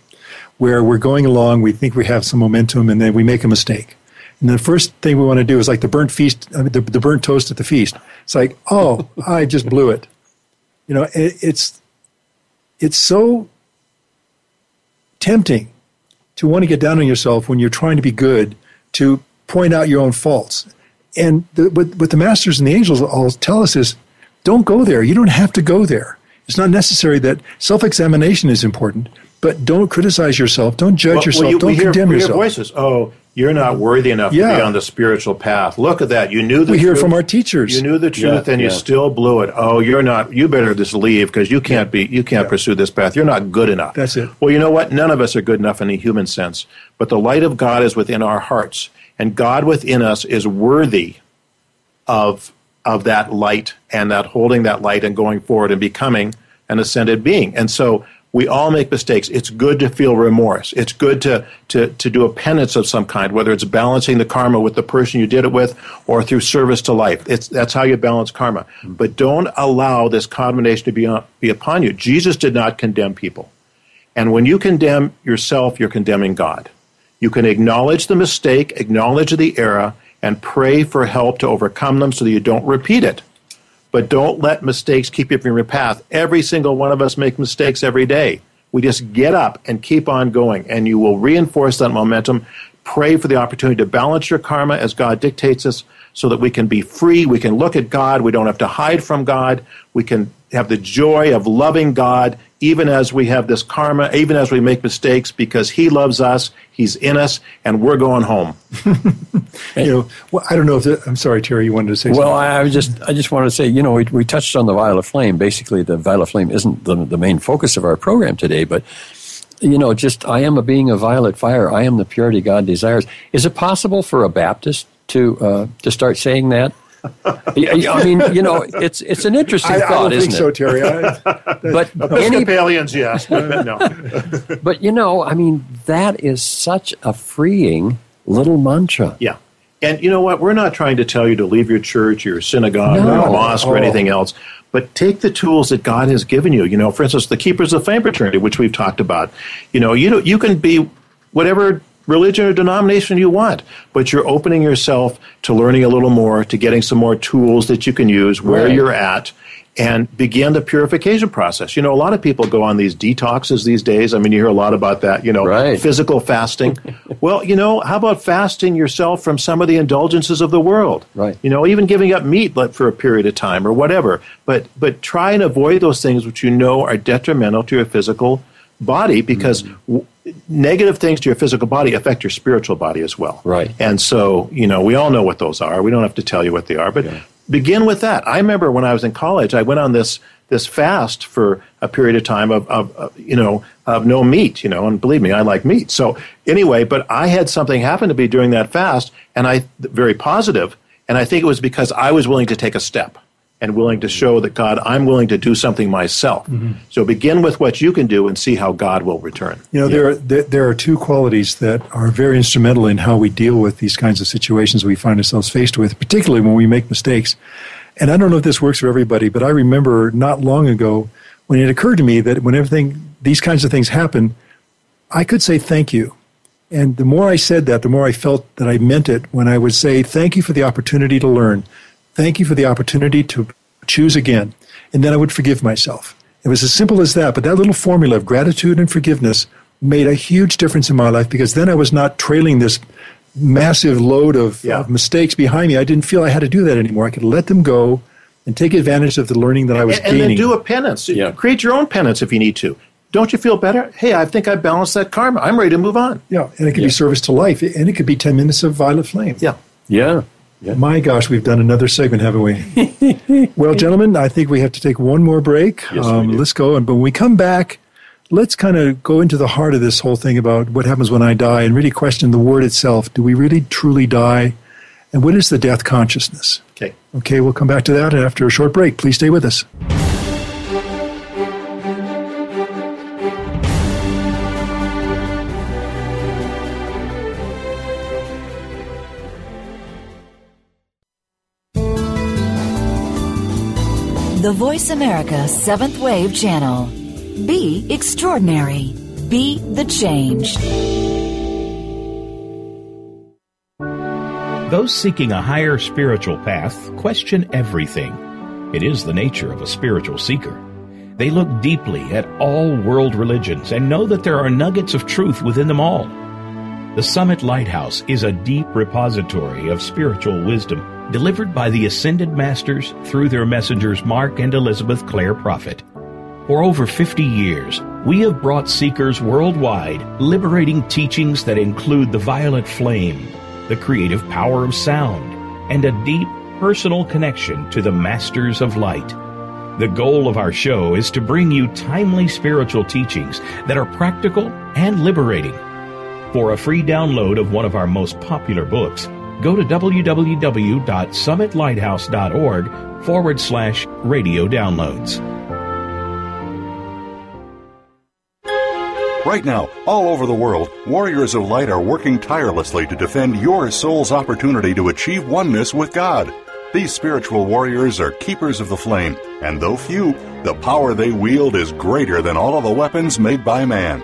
where we're going along, we think we have some momentum, and then we make a mistake. And the first thing we want to do is like the burnt feast, the, the burnt toast at the feast. It's like, oh, I just blew it. You know, it, it's it's so tempting to want to get down on yourself when you're trying to be good to point out your own faults. And the, what, what the masters and the angels all tell us is, don't go there. You don't have to go there. It's not necessary that self-examination is important, but don't criticize yourself. Don't judge Well, yourself. well, you- don't we hear, condemn we hear yourself. voices. Oh, you're not mm. worthy enough to be on the spiritual path. Look at that. You knew the We hear from our teachers. You knew the truth, Yeah, and you still blew it. Oh, you're not. You better just leave because you can't be. You can't pursue this path. You're not good enough. That's it. Well, you know what? None of us are good enough in a human sense, but the light of God is within our hearts, and God within us is worthy of of that light and that holding that light and going forward and becoming an ascended being. And so we all make mistakes. It's good to feel remorse. It's good to, to, to do a penance of some kind, whether it's balancing the karma with the person you did it with or through service to life. It's, that's how you balance karma. But don't allow this condemnation to be, on, be upon you. Jesus did not condemn people. And when you condemn yourself, you're condemning God. You can acknowledge the mistake, acknowledge the error, and pray for help to overcome them so that you don't repeat it. But don't let mistakes keep you from your path. Every single one of us make mistakes every day. We just get up and keep on going, and you will reinforce that momentum. Pray for the opportunity to balance your karma as God dictates us so that we can be free. We can look at God. We don't have to hide from God. We can have the joy of loving God even as we have this karma, even as we make mistakes, because He loves us, He's in us, and we're going home. You know, well, I don't know if the, I'm sorry, Terry. You wanted to say Well, something. I, was just I just wanted to say, you know, we, we touched on the violet flame. Basically, the violet flame isn't the, the main focus of our program today, but you know, just I am a being of violet fire. I am the purity God desires. Is it possible for a Baptist to uh, to start saying that? I I mean, you know, it's it's an interesting I, I thought, don't isn't think so, it? Terry. I, But any, Episcopalians, yes. no. but you know, I mean, that is such a freeing little mantra. Yeah. And you know what? We're not trying to tell you to leave your church your synagogue or No. your mosque or Oh. anything else, but take the tools that God has given you. You know, for instance, the Keepers of Flame Fraternity, which we've talked about. You know, you, you can be whatever religion or denomination you want, but you're opening yourself to learning a little more, to getting some more tools that you can use where Right. you're at. And begin the purification process. You know, a lot of people go on these detoxes these days. I mean, you hear a lot about that. You know, Right. physical fasting. well, you know, how about fasting yourself from some of the indulgences of the world? Right. You know, even giving up meat like, for a period of time or whatever. But but try and avoid those things which you know are detrimental to your physical body because Mm-hmm. w- negative things to your physical body affect your spiritual body as well. Right. And so, you know, we all know what those are. We don't have to tell you what they are, but begin with that. I remember when I was in college, I went on this this fast for a period of time of, of, of you know of no meat, you know, and believe me, I like meat. So anyway, but I had something happen to me during that fast, and I very positive, and I think it was because I was willing to take a step and willing to show that God, I'm willing to do something myself. Mm-hmm. So begin with what you can do and see how God will return. You know, there, are, there there are two qualities that are very instrumental in how we deal with these kinds of situations we find ourselves faced with, particularly when we make mistakes. And I don't know if this works for everybody, but I remember not long ago when it occurred to me that when everything these kinds of things happen, I could say thank you. And the more I said that, the more I felt that I meant it when I would say thank you for the opportunity to learn. Thank you for the opportunity to choose again. And then I would forgive myself. It was as simple as that. But that little formula of gratitude and forgiveness made a huge difference in my life because then I was not trailing this massive load of, Yeah. of mistakes behind me. I didn't feel I had to do that anymore. I could let them go and take advantage of the learning that I was and, and gaining. then do a penance. Yeah. Create your own penance if you need to. Don't you feel better? Hey, I think I balanced that karma. I'm ready to move on. yeah, and it could Yeah. be service to life, and it could be 10 minutes of violet flame. Yeah. Yeah. My gosh, we've done another segment, haven't we? well, gentlemen, I think we have to take one more break. Yes, um, let's go. And when we come back, let's kind of go into the heart of this whole thing about what happens when I die and really question the word itself. Do we really truly die? And what is the death consciousness? Okay. Okay, we'll come back to that after a short break. Please stay with us. The Voice America Seventh Wave Channel. Be extraordinary. Be the change. Those seeking a higher spiritual path question everything. It is the nature of a spiritual seeker. They look deeply at all world religions and know that there are nuggets of truth within them all. The Summit Lighthouse is a deep repository of spiritual wisdom delivered by the Ascended Masters through their messengers Mark and Elizabeth Clare Prophet. For over 50 years, we have brought seekers worldwide liberating teachings that include the violet flame, the creative power of sound, and a deep personal connection to the Masters of Light. The goal of our show is to bring you timely spiritual teachings that are practical and liberating. For a free download of one of our most popular books, go to www.summitlighthouse.org forward slash radio downloads. Right now, all over the world, warriors of light are working tirelessly to defend your soul's opportunity to achieve oneness with God. These spiritual warriors are keepers of the flame, and though few, the power they wield is greater than all of the weapons made by man.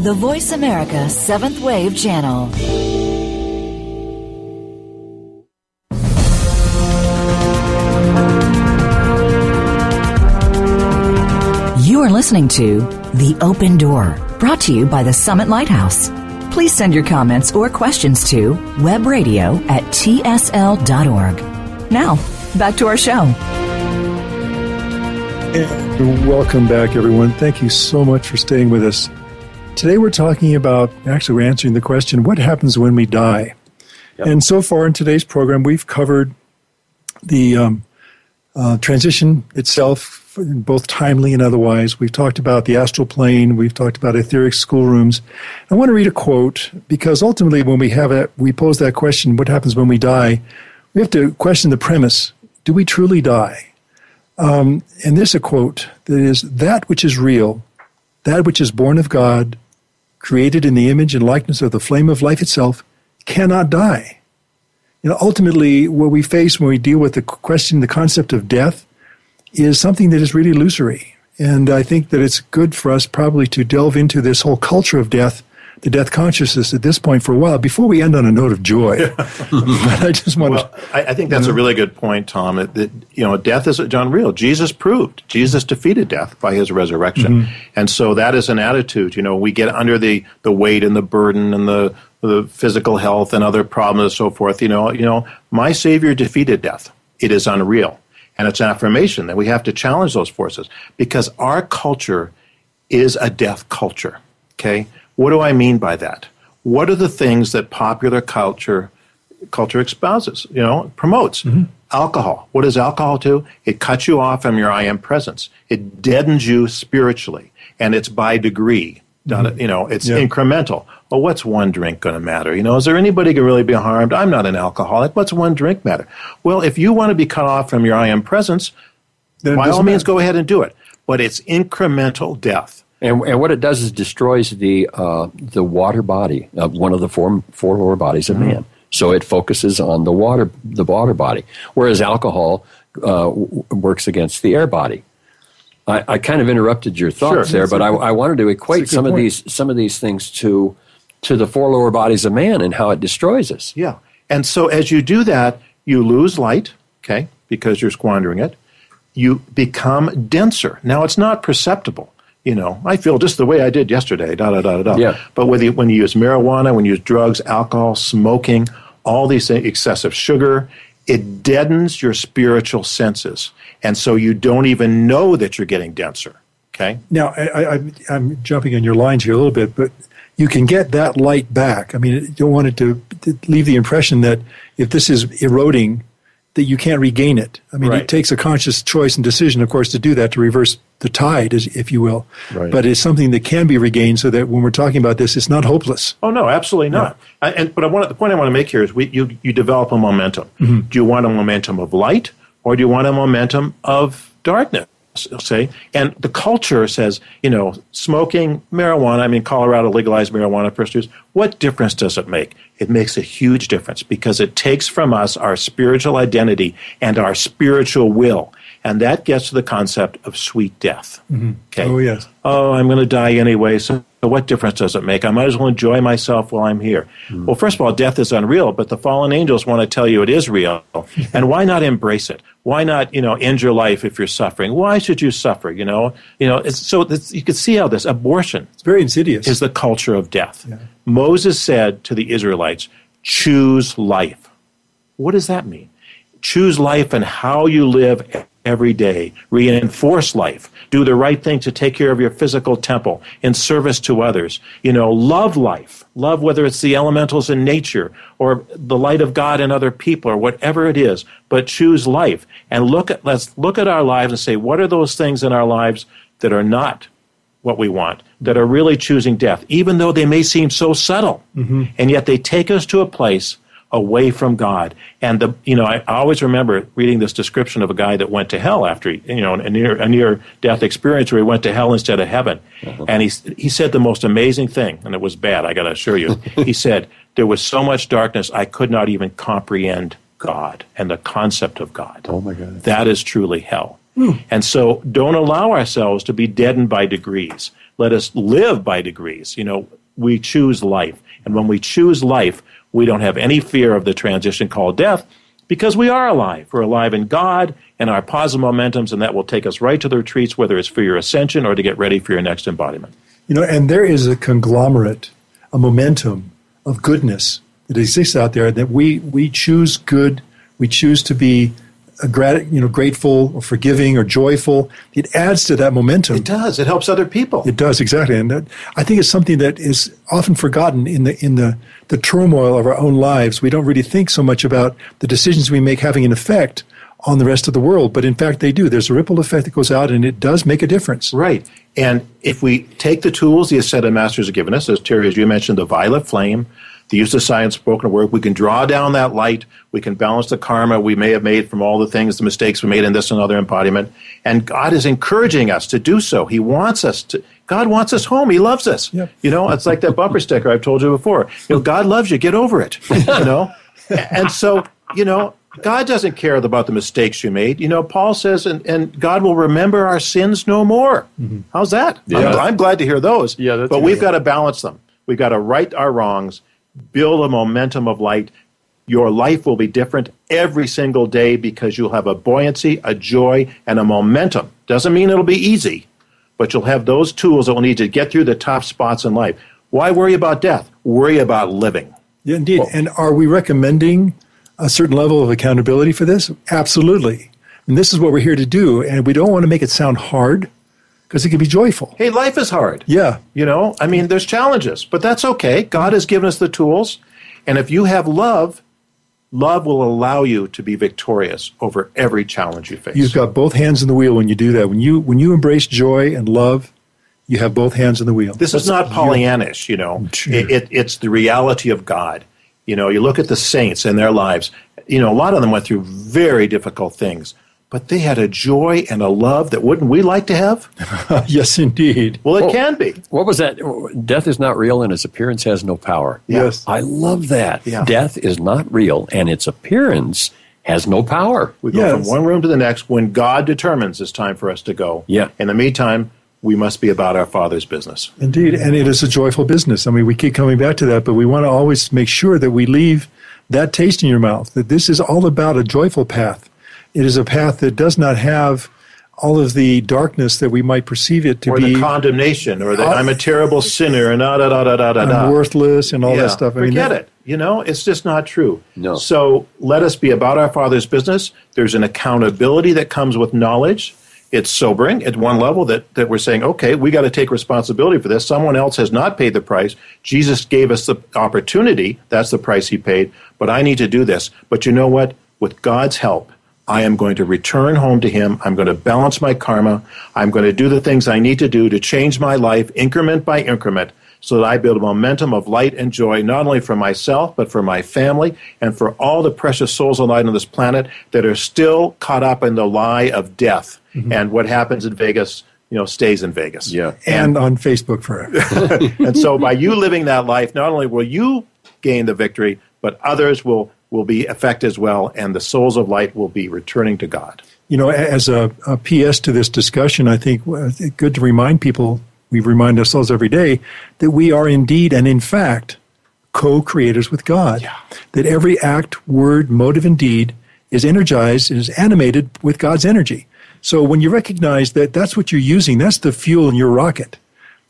The Voice America Seventh Wave Channel. You are listening to The Open Door, brought to you by the Summit Lighthouse. Please send your comments or questions to webradio at tsl.org. Now, back to our show. And welcome back, everyone. Thank you so much for staying with us. Today we're talking about, actually, we're answering the question what happens when we die? Yep. And so far in today's program, we've covered the um, uh, transition itself, both timely and otherwise. We've talked about the astral plane. We've talked about etheric schoolrooms. I want to read a quote because ultimately, when we have it, we pose that question: What happens when we die? We have to question the premise: Do we truly die? Um, and there's a quote that is: "That which is real, that which is born of God, created in the image and likeness of the flame of life itself, cannot die." you know, ultimately, what we face when we deal with the question, the concept of death, is something that is really illusory. And I think that it's good for us probably to delve into this whole culture of death, the death consciousness at this point for a while before we end on a note of joy. I just want well, to. I, I think that's you know, a really good point, Tom. That, that, you know, death is John real. Jesus proved Jesus defeated death by his resurrection, mm-hmm. and so that is an attitude. You know, we get under the the weight and the burden and the the physical health and other problems and so forth. You know, you know, my Savior defeated death. It is unreal. And it's an affirmation that we have to challenge those forces because our culture is a death culture. Okay? What do I mean by that? What are the things that popular culture culture espouses, you know, promotes? Mm-hmm. Alcohol. What does alcohol do? It cuts you off from your I am presence. It deadens you spiritually, and it's by degree. Mm-hmm. You know, it's yeah. incremental well, what's one drink going to matter? You know, is there anybody going to really be harmed? I'm not an alcoholic. What's one drink matter? Well, if you want to be cut off from your I am presence, then by all means, go ahead and do it. But it's incremental death. And, and what it does is destroys the uh, the water body of one of the four four lower bodies of mm-hmm. man. So it focuses on the water the water body, whereas alcohol uh, works against the air body. I, I, kind of interrupted your thoughts sure. there, but I, I, wanted to equate some point. of these some of these things to to the four lower bodies of man and how it destroys us. Yeah. And so as you do that, you lose light, okay, because you're squandering it. You become denser. Now, it's not perceptible. You know, I feel just the way I did yesterday. Da da da da da. Yeah. But whether you, when you use marijuana, when you use drugs, alcohol, smoking, all these things, excessive sugar, it deadens your spiritual senses, and so you don't even know that you're getting denser. Okay. Now, I, I, I'm jumping on your lines here a little bit, but you can get that light back. I mean, you don't want it to, to leave the impression that if this is eroding, that you can't regain it. I mean, Right. it takes a conscious choice and decision, of course, to do that to reverse the tide, if you will. Right. But it's something that can be regained, so that when we're talking about this, it's not hopeless. Oh no, absolutely not. I, and but I want the point I want to make here is we you you develop a momentum. Mm-hmm. Do you want a momentum of light or do you want a momentum of darkness? Say, and the culture says, you know, smoking marijuana. I mean, Colorado legalized marijuana for use. What difference does it make? It makes a huge difference because it takes from us our spiritual identity and our spiritual will, and that gets to the concept of sweet death. Mm-hmm. Okay. Oh, yes. oh, I'm going to die anyway, so what difference does it make? I might as well enjoy myself while I'm here. Mm. Well, first of all, death is unreal, but the fallen angels want to tell you it is real. and why not embrace it? Why not, you know, end your life if you're suffering? Why should you suffer, you know? You know, it's, so you can see how this abortion It's very insidious. is the culture of death. Moses said to the Israelites, choose life. What does that mean? Choose life and how you live every day. Reinforce life. Do the right thing to take care of your physical temple in service to others. You know, love life. Love whether it's the elementals in nature or the light of God in other people or whatever it is, but choose life. And look at let's look at our lives and say, what are those things in our lives that are not what we want, that are really choosing death, even though they may seem so subtle. Mm-hmm. And yet they take us to a place away from God. And the you know, I, always remember reading this description of a guy that went to hell after he, you know a near a near death experience where he went to hell instead of heaven. Uh-huh. And he he said the most amazing thing, and it was bad, I gotta assure you. he said, There was so much darkness I could not even comprehend God and the concept of God. Oh, my God. That is truly hell. Hmm. And so don't allow ourselves to be deadened by degrees. Let us live by degrees. You know, we choose life. And when we choose life, we don't have any fear of the transition called death because we are alive. We're alive in God and our positive momentums, and that will take us right to the retreats, whether it's for your ascension or to get ready for your next embodiment. You know, and there is a conglomerate, a momentum of goodness that exists out there that we, we choose good, we choose to be a grat- you know, grateful or forgiving or joyful. It adds to that momentum. It does. It helps other people. It does exactly, and that, I think it's something that is often forgotten in the in the the turmoil of our own lives. We don't really think so much about the decisions we make having an effect on the rest of the world, but in fact they do. There's a ripple effect that goes out, and it does make a difference. Right. And if we take the tools the Ascended Masters have given us, as Terry, as you mentioned, the violet flame, the use of science, spoken word, we can draw down that light. We can balance the karma we may have made from all the things, the mistakes we made in this and other embodiment. And God is encouraging us to do so. He wants us to. God wants us home. He loves us. Yep. You know, it's like that bumper sticker I've told you before. You know, God loves you. Get over it. You know, and so you know, God doesn't care about the mistakes you made. You know, Paul says, and, and God will remember our sins no more. Mm-hmm. How's that? I'm, Yeah. I'm glad to hear those. Yeah, but we've got to balance them. We've got to right our wrongs, build a momentum of light. Your life will be different every single day because you'll have a buoyancy, a joy, and a momentum. Doesn't mean it'll be easy, but you'll have those tools that will need to get through the tough spots in life. Why worry about death? Worry about living. Yeah, indeed. and are we recommending a certain level of accountability for this? Absolutely. And this is what we're here to do, and we don't want to make it sound hard because it can be joyful. Hey, life is hard. Yeah, You know, I mean, there's challenges, but that's okay. God has given us the tools. And if you have love, love will allow you to be victorious over every challenge you face. you've got both hands in the wheel when you do that. When you when you embrace joy and love, you have both hands in the wheel. this is not Pollyannish, you know. It, it, it's the reality of God. You know, you look at the saints and their lives. You know, a lot of them went through very difficult things, but they had a joy and a love that wouldn't we like to have? yes, indeed. Well, it Oh. can be. What was that? Death is not real and its appearance has no power. Yes. I love that. Yeah. Death is not real and its appearance has no power. We go Yes. from one room to the next when God determines it's time for us to go. Yeah. In the meantime, we must be about our Father's business. Indeed, and it is a joyful business. I mean, we keep coming back to that, but we want to always make sure that we leave that taste in your mouth, that this is all about a joyful path. It is a path that does not have all of the darkness that we might perceive it to or be the condemnation, or that I'm a oh. terrible sinner, and da da da da da da. da. I'm worthless and all Yeah, that stuff. I mean, forget that- it. You know, it's just not true. No. So let us be about our Father's business. There's an accountability that comes with knowledge. It's sobering at one level that, that we're saying, okay, we got to take responsibility for this. Someone else has not paid the price. Jesus gave us the opportunity. That's the price he paid. But I need to do this. But you know what? With God's help, I am going to return home to Him. I'm going to balance my karma. I'm going to do the things I need to do to change my life increment by increment so that I build a momentum of light and joy, not only for myself, but for my family and for all the precious souls alive on this planet that are still caught up in the lie of death. Mm-hmm. And what happens in Vegas, you know, stays in Vegas. Yeah. and on Facebook forever. And so by you living that life, not only will you gain the victory, but others will, will be affected as well, and the souls of light will be returning to God. you know, as a, a PS to this discussion, I think it's good to remind people, we remind ourselves every day, that we are indeed and in fact co creators with God. That every act, word, motive, and deed is energized, is animated with God's energy. So when you recognize that that's what you're using, that's the fuel in your rocket,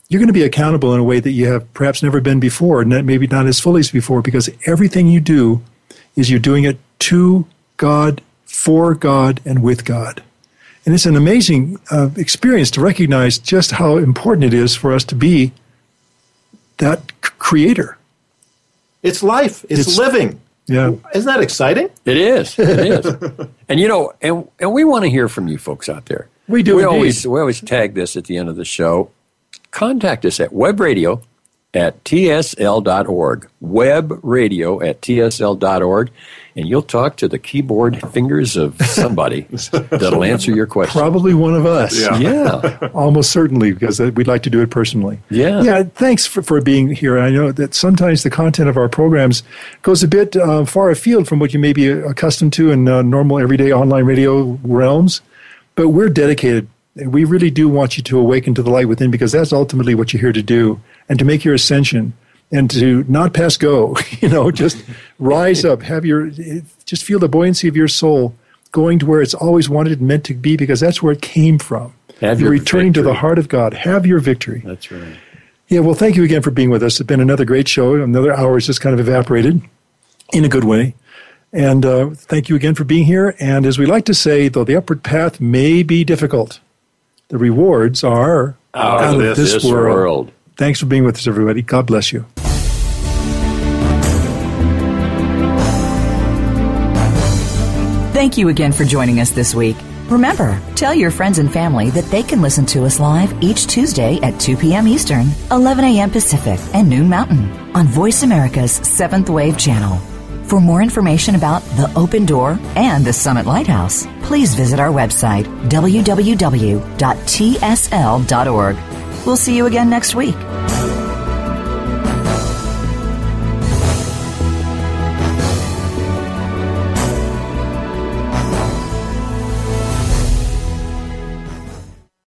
you're going to be accountable in a way that you have perhaps never been before, and maybe not as fully as before, because everything you do is you're doing it to God, for God, and with God. And it's an amazing uh, experience to recognize just how important it is for us to be that c- creator. It's life, it's, It's- living. Yeah. Isn't that exciting? It is. It is. and you know, and and we want to hear from you folks out there. We do We indeed. always we always tag this at the end of the show. Contact us at webradio at tsl.org. Web radio at tsl.org. And you'll talk to the keyboard fingers of somebody that'll answer your question. Probably one of us. Yeah. Yeah. Almost certainly, because uh, we'd like to do it personally. Yeah. Yeah. Thanks for, for being here. I know that sometimes the content of our programs goes a bit uh, far afield from what you may be accustomed to in uh, normal, everyday online radio realms, but we're dedicated. We really do want you to awaken to the light within because that's ultimately what you're here to do and to make your ascension and to not pass go, you know, just rise up, have your, just feel the buoyancy of your soul going to where it's always wanted and meant to be because that's where it came from. Have You're your returning to the heart of God. Have your victory. That's right. Yeah, well, thank you again for being with us. It's been another great show. Another hour has just kind of evaporated in a good way. And uh, thank you again for being here. And as we like to say, though the upward path may be difficult, the rewards are Out of this world. Thanks for being with us, everybody. God bless you. Thank you again for joining us this week. Remember, tell your friends and family that they can listen to us live each Tuesday at 2 p.m. Eastern, 11 a.m. Pacific, and noon Mountain on Voice America's Seventh Wave Channel. For more information about The Open Door and the Summit Lighthouse, please visit our website, www.tsl.org. We'll see you again next week.